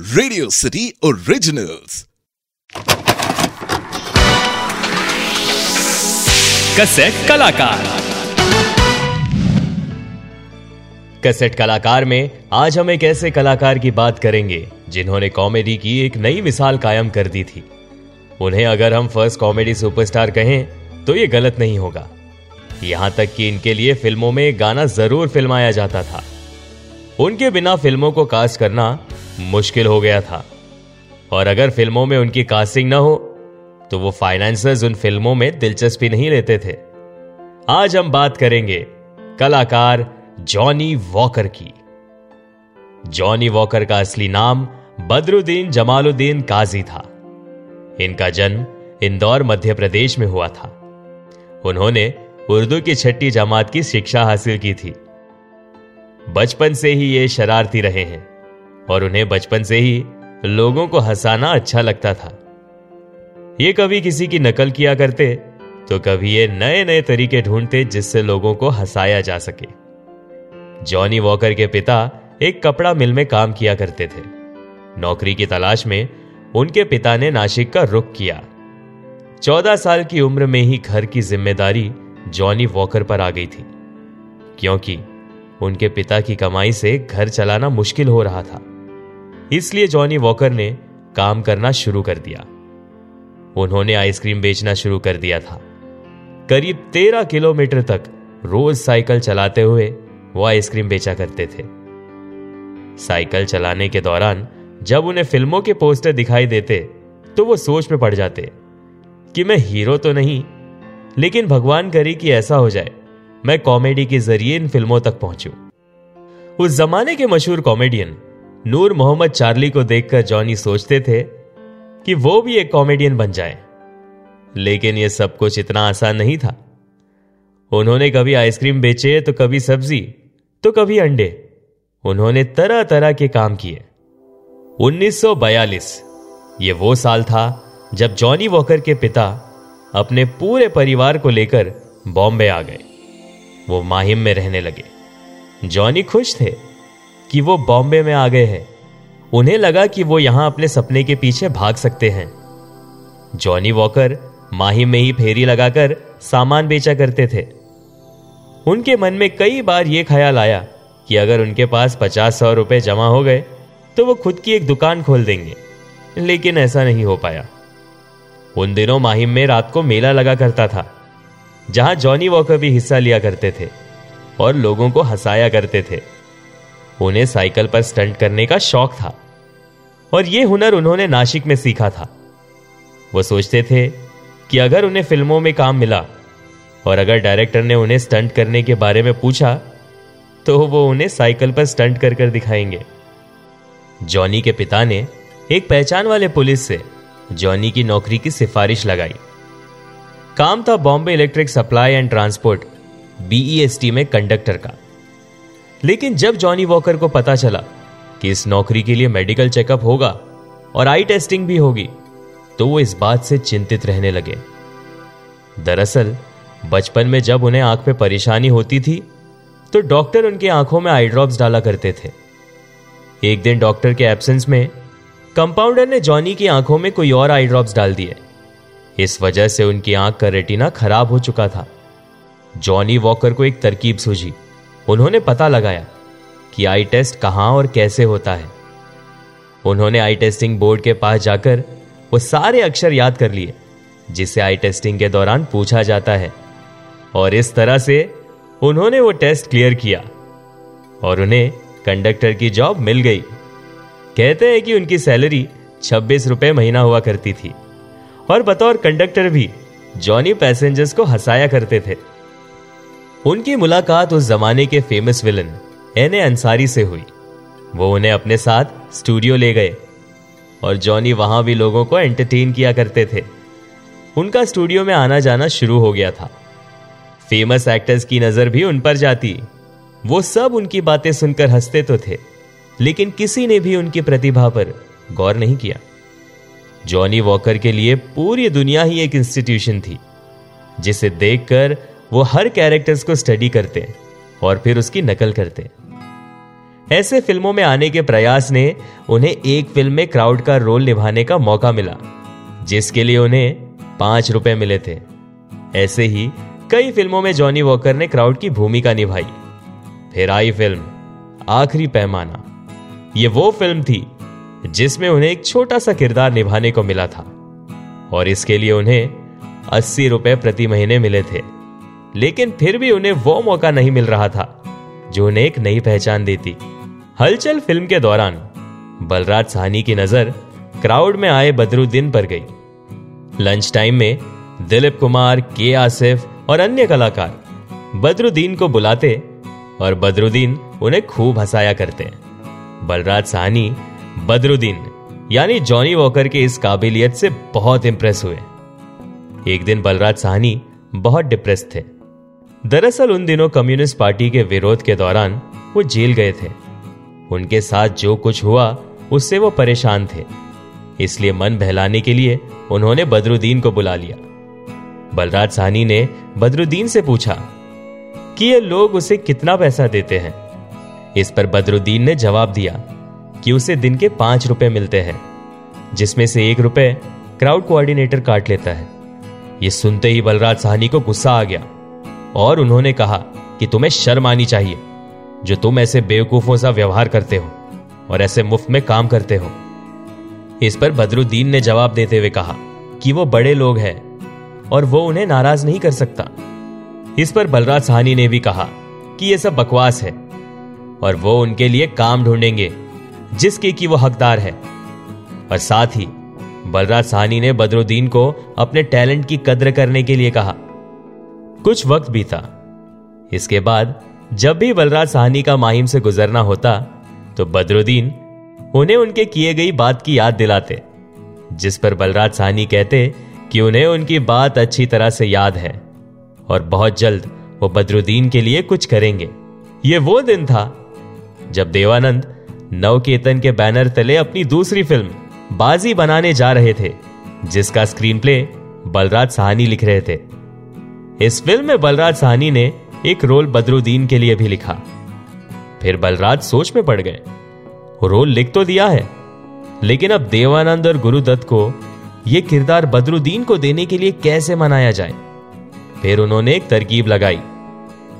Radio City Originals cassette Kalakar cassette Kalakar में आज हम एक ऐसे कलाकार की बात करेंगे जिन्होंने कॉमेडी की एक नई मिसाल कायम कर दी थी। उन्हें अगर हम फ़र्स्ट कॉमेडी सुपरस्टार कहें तो ये गलत नहीं होगा। यहाँ तक कि इनके लिए फ़िल्मों में गाना ज़रूर फिल्माया जाता था। उनके बिना फ़िल्मों को कास्ट करना मुश्किल हो गया था। और अगर फ़िल्मों में उनकी कास्टिंग ना हो तो वो फाइनेंसर्स उन फ़िल्मों में दिलचस्पी नहीं लेते थे। आज हम बात करेंगे कलाकार जॉनी वॉकर की। जॉनी वॉकर का असली नाम बदरुद्दीन जमालुद्दीन काजी था। इनका जन्म इंदौर, मध्य प्रदेश में हुआ था। उन्होंने उर्दू की छठी जमात की शिक्षा हासिल की थी। बचपन से ही ये शरारती रहे हैं। और उन्हें बचपन से ही लोगों को हंसाना अच्छा लगता था। ये कभी किसी की नकल किया करते तो कभी ये नए नए तरीके ढूंढते जिससे लोगों को हंसाया जा सके। जॉनी वॉकर के पिता एक कपड़ा मिल में काम किया करते थे। नौकरी की तलाश में उनके पिता ने नासिक का रुख किया। चौदह साल की उम्र में ही घर की ज़िम्मेदारी जॉनी वॉकर पर आ गई थी, क्योंकि उनके पिता की कमाई से घर चलाना मुश्किल हो रहा था। इसलिए जॉनी वॉकर ने काम करना शुरू कर दिया। उन्होंने आइसक्रीम बेचना शुरू कर दिया था। करीब तेरह किलोमीटर तक रोज साइकिल चलाते हुए वो आइसक्रीम बेचा करते थे। साइकिल चलाने के दौरान जब उन्हें फ़िल्मों के पोस्टर दिखाई देते तो वो सोच में पड़ जाते कि मैं हीरो तो नहीं, लेकिन भगवान करे कि ऐसा हो जाए, मैं कॉमेडी के ज़रिए इन फ़िल्मों तक पहुंचूं। उस जमाने के मशहूर कॉमेडियन नूर मोहम्मद चार्ली को देखकर जॉनी सोचते थे कि वो भी एक कॉमेडियन बन जाए। लेकिन यह सब कुछ इतना आसान नहीं था। उन्होंने कभी आइसक्रीम बेचे तो कभी सब्ज़ी तो कभी अंडे। उन्होंने तरह तरह के काम किए। 1942 ये वो साल था जब जॉनी वॉकर के पिता अपने पूरे परिवार को लेकर बॉम्बे आ गए। वो माहिम में रहने लगे। जॉनी खुश थे। कि वो बॉम्बे में आ गए हैं। उन्हें लगा कि वो यहाँ अपने सपने के पीछे भाग सकते हैं। जॉनी वॉकर माहिम में ही फेरी लगाकर सामान बेचा करते थे। उनके मन में कई बार यह ख्याल आया कि अगर उनके पास पचास सौ रुपए जमा हो गए तो वो खुद की एक दुकान खोल देंगे। लेकिन ऐसा नहीं हो पाया। उन दिनों माहिम में रात को मेला लगा करता था, जहाँ जॉनी वॉकर भी हिस्सा लिया करते थे और लोगों को हंसाया करते थे। उन्हें साइकिल पर स्टंट करने का शौक था। और यह हुनर उन्होंने नासिक में सीखा था। वो सोचते थे कि अगर उन्हें फ़िल्मों में काम मिला और अगर डायरेक्टर ने उन्हें स्टंट करने के बारे में पूछा तो वो उन्हें साइकिल पर स्टंट कर कर दिखाएँगे। जॉनी के पिता ने एक पहचान वाले पुलिस से जॉनी की नौकरी की सिफारिश लगाई। काम था Bombay Electric Supply and Transport, BEST में कंडक्टर का। लेकिन जब जॉनी वॉकर को पता चला कि इस नौकरी के लिए मेडिकल चेकअप होगा और आई टेस्टिंग भी होगी तो वो इस बात से चिंतित रहने लगे। दरअसल, बचपन में जब उन्हें आँख में परेशानी होती थी तो डॉक्टर उनकी आँखों में आई ड्रॉप्स डाला करते थे। एक दिन डॉक्टर के एब्सेंस में कंपाउंडर ने जॉनी की आँखों में कोई और आई ड्रॉप्स डाल दिए। इस वजह से उनकी आँख का रेटिना खराब हो चुका था। जॉनी वॉकर को एक तरकीब सूझी। उन्होंने पता लगाया कि आई टेस्ट कहाँ और कैसे होता है। उन्होंने आई टेस्टिंग बोर्ड के पास जाकर वो सारे अक्षर याद कर लिए, जिसे आई टेस्टिंग के दौरान पूछा जाता है। और इस तरह से उन्होंने वो टेस्ट क्लियर किया और उन्हें कंडक्टर की जॉब मिल गई। कहते हैं कि उनकी सैलरी छब्बीस रुपए महीना हुआ करती थी और बतौर कंडक्टर भी जॉनी पैसेंजर्स को हंसाया करते थे। उनकी मुलाकात उस जमाने के फ़ेमस विलन एन अंसारी से हुई। वो उन्हें अपने साथ स्टूडियो ले गए और जॉनी वहाँ भी लोगों को एंटरटेन किया करते थे। उनका स्टूडियो में आना जाना शुरू हो गया था। फ़ेमस एक्टर्स की नज़र भी उन पर जाती। वो सब उनकी बातें सुनकर हँसते तो थे, लेकिन किसी ने भी उनकी प्रतिभा पर गौर नहीं किया। जॉनी वॉकर के लिए पूरी दुनिया ही एक इंस्टीट्यूशन थी, जिसे देखकर वो हर कैरेक्टर्स को स्टडी करते और फिर उसकी नकल करते ऐसे फ़िल्मों में आने के प्रयास ने उन्हें एक फ़िल्म में क्राउड का रोल निभाने का मौका मिला, जिसके लिए उन्हें पाँच रुपए मिले थे। ऐसे ही कई फ़िल्मों में जॉनी वॉकर ने क्राउड की भूमिका निभाई। फिर आई फ़िल्म आखिरी पैमाना। ये वो फ़िल्म थी जिसमें उन्हें एक छोटा सा किरदार निभाने को मिला था और इसके लिए उन्हें अस्सी रुपए प्रति महीने मिले थे। लेकिन फिर भी उन्हें वो मौका नहीं मिल रहा था, जो उन्हें एक नई पहचान देती। हलचल फ़िल्म के दौरान, बलराज साहनी की नज़र क्राउड में आए बदरुद्दीन पर गई। लंच टाइम में दिलीप कुमार, के आसिफ और अन्य कलाकार बदरुद्दीन को बुलाते और बदरुद्दीन उन्हें खूब हंसाया करते। बलराज साहनी, बदरुद्दीन, यानी जॉनी वॉकर के इस काबिलियत से बहुत इंप्रेस हुए। एक दिन बलराज साहनी बहुत डिप्रेस थे। दरअसल उन दिनों कम्युनिस्ट पार्टी के विरोध के दौरान वो जेल गए थे। उनके साथ जो कुछ हुआ, उससे वो परेशान थे। इसलिए मन बहलाने के लिए उन्होंने बदरुद्दीन को बुला लिया। बलराज साहनी ने बदरुद्दीन से पूछा, कि ये लोग उसे कितना पैसा देते हैं? इस पर बदरुद्दीन ने जवाब दिया कि उसे दिन के पाँच रुपए मिलते हैं, जिसमें से एक रुपए क्राउड कोऑर्डिनेटर काट लेता है। ये सुनते ही बलराज साहनी को गुस्सा आ गया। और उन्होंने कहा कि तुम्हें शर्म आनी चाहिए, जो तुम ऐसे बेवकूफों सा व्यवहार करते हो और ऐसे मुफ़्त में काम करते हो। इस पर बदरुद्दीन ने जवाब देते हुए कहा कि वो बड़े लोग हैं और वो उन्हें नाराज़ नहीं कर सकता। इस पर बलराज साहनी ने भी कहा कि ये सब बकवास है और वो उनके लिए काम ढूंढेंगे, जिसके की वो हकदार है। और साथ ही बलराज साहनी ने बदरुद्दीन को अपने टैलेंट की कद्र करने के लिए कहा कुछ वक्त बीता इसके बाद, जब भी बलराज साहनी का माहिम से गुजरना होता तो बदरुद्दीन उन्हें उनके किए गई बात की याद दिलाते, जिस पर बलराज साहनी कहते कि उन्हें उनकी बात अच्छी तरह से याद है और बहुत जल्द वो बदरुद्दीन के लिए कुछ करेंगे। ये वो दिन था, जब देवानंद नवकेतन के बैनर तले अपनी दूसरी फ़िल्म, बाजी बनाने जा रहे थे, जिसका स्क्रीन प्ले बलराज साहनी लिख रहे थे। इस फ़िल्म में बलराज साहनी ने एक रोल बदरुद्दीन के लिए भी लिखा। फिर बलराज सोच में पड़ गए। रोल लिख तो दिया है, लेकिन अब देवानंद और गुरुदत्त को यह किरदार बदरुद्दीन को देने के लिए कैसे मनाया जाए? फिर उन्होंने एक तरकीब लगाई।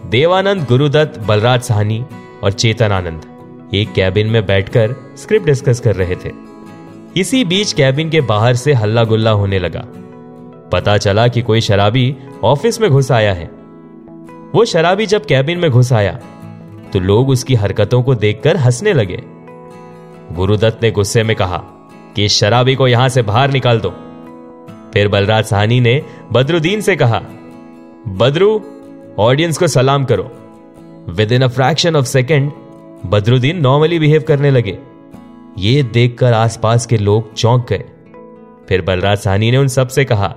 देवानंद, गुरुदत्त, बलराज साहनी और चेतन आनंद एक कैबिन में बैठकर स्क्रिप्ट डिस्कस कर रहे थे। इसी बीच कैबिन के बाहर से हल्ला गुल्ला होने लगा। पता चला कि कोई शराबी ऑफ़िस में घुस आया है। वो शराबी जब कैबिन में घुस आया तो लोग उसकी हरकतों को देखकर हंसने लगे। गुरुदत्त ने गुस्से में कहा, कि इस शराबी को यहाँ से बाहर निकाल दो। फिर बलराज साहनी ने बदरुद्दीन से कहा, बदरू, ऑडियंस को सलाम करो। Within a fraction of second Badruddin normally behave करने लगे। ये देखकर आसपास के लोग चौंक गए। फिर बलराज साहनी ने उन सबसे कहा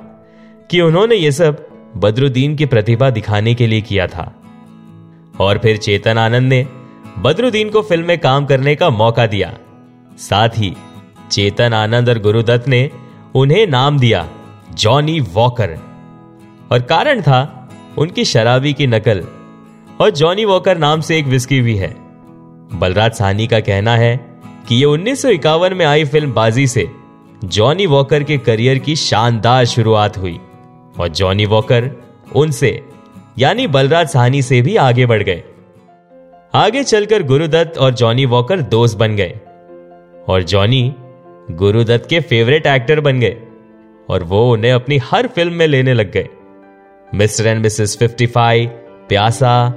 कि उन्होंने ये सब बदरुद्दीन की प्रतिभा दिखाने के लिए किया था। और फिर चेतन आनंद ने बदरुद्दीन को फ़िल्म में काम करने का मौका दिया। साथ ही चेतन आनंद और गुरुदत्त ने उन्हें नाम दिया, जॉनी वॉकर। और कारण था उनकी शराबी की नकल। और जॉनी वॉकर नाम से एक विस्की भी है। बलराज साहनी का कहना है कि यह उन्नीस सौ इक्यावन में आई फ़िल्म बाजी से जॉनी वॉकर के करियर की शानदार शुरुआत हुई। और जॉनी वॉकर उनसे, यानी बलराज साहनी से भी आगे बढ़ गए। आगे चलकर गुरुदत्त और जॉनी वॉकर दोस्त बन गए। और जॉनी गुरुदत्त के फेवरेट एक्टर बन गए और वो उन्हें अपनी हर फ़िल्म में लेने लग गए। Mister and missus fifty five, Pyaasa,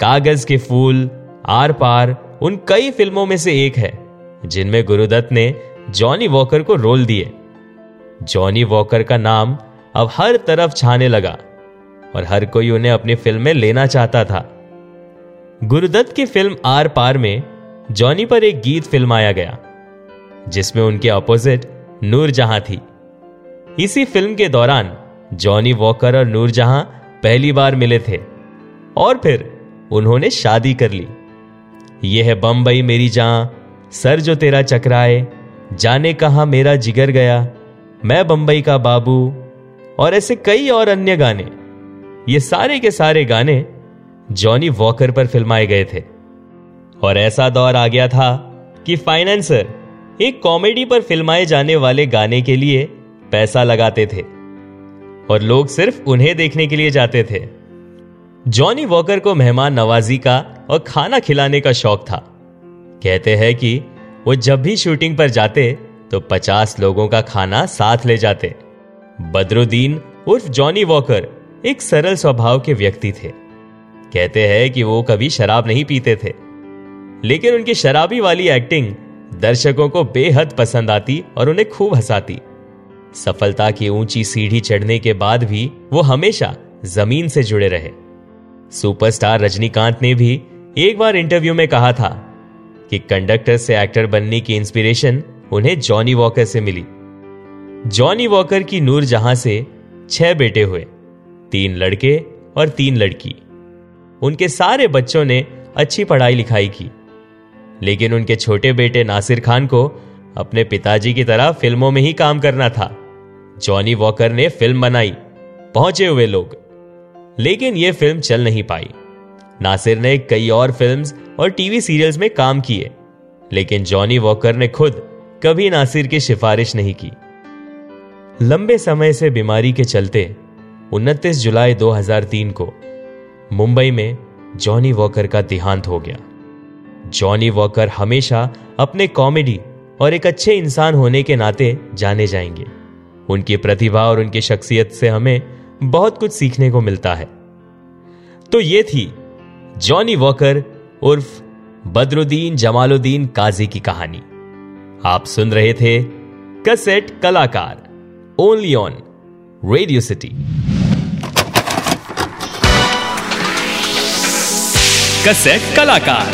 Kaagaz ke fool, are पार, उन कई फ़िल्मों में से एक है, जिनमें गुरुदत्त ने जॉनी वॉकर को रोल दिए। जॉनी वॉकर का नाम अब हर तरफ़ छाने लगा और हर कोई उन्हें अपनी फ़िल्म में लेना चाहता था। गुरुदत्त की फ़िल्म आर पार में जॉनी पर एक गीत फिल्माया गया, जिसमें उनके ऑपोजिट नूरजहां थी। इसी फ़िल्म के दौरान जॉनी वॉकर और नूरजहां पहली बार मिले थे और फिर उन्होंने शादी कर ली। यह है बम्बई मेरी जहाँ सर जो तेरा चकराए, जाने कहा मेरा जिगर गया, मैं बंबई का बाबू और ऐसे कई और अन्य गाने। ये सारे के सारे गाने जॉनी वॉकर पर फिल्माए गए थे। और ऐसा दौर आ गया था कि फाइनेंसर एक कॉमेडी पर फिल्माए जाने वाले गाने के लिए पैसा लगाते थे। और लोग सिर्फ़ उन्हें देखने के लिए जाते थे। जॉनी वॉकर को मेहमान नवाजी का और खाना खिलाने का शौक था। कहते हैं कि वो जब भी शूटिंग पर जाते तो पचास लोगों का खाना साथ ले जाते। बदरुद्दीन उर्फ़ जॉनी वॉकर एक सरल स्वभाव के व्यक्ति थे। कहते हैं कि वो कभी शराब नहीं पीते थे। लेकिन उनकी शराबी वाली एक्टिंग दर्शकों को बेहद पसंद आती और उन्हें खूब हंसाती। सफलता की ऊँची सीढ़ी चढ़ने के बाद भी वो हमेशा ज़मीन से जुड़े रहे। सुपरस्टार रजनीकांत ने भी एक बार इंटरव्यू में कहा था कि कंडक्टर से एक्टर बनने की इंस्पिरेशन उन्हें जॉनी वॉकर से मिली। जॉनी वॉकर की नूर जहाँ से छह बेटे हुए, तीन लड़के और तीन लड़की। उनके सारे बच्चों ने अच्छी पढ़ाई लिखाई की। लेकिन उनके छोटे बेटे नासिर खान को अपने पिताजी की तरह फ़िल्मों में ही काम करना था। जॉनी वॉकर ने फ़िल्म बनाई, पहुँचे हुए लोग। लेकिन यह फ़िल्म चल नहीं पाई। नासिर ने कई और फिल्म्स और टीवी सीरियल्स में काम किए, लेकिन जॉनी वॉकर ने खुद कभी नासिर की सिफारिश नहीं की। लंबे समय से बीमारी के चलते 29 जुलाई 2003 को मुंबई में जॉनी वॉकर का देहांत हो गया। जॉनी वॉकर हमेशा अपने कॉमेडी और एक अच्छे इंसान होने के नाते जाने जाएँगे। उनकी प्रतिभा और उनकी शख्सियत से हमें बहुत कुछ सीखने को मिलता है। तो ये थी जॉनी वॉकर उर्फ़ बदरुद्दीन जमालुद्दीन काजी की कहानी। आप सुन रहे थे cassette Kalakar. Only on Radio City cassette Kalakar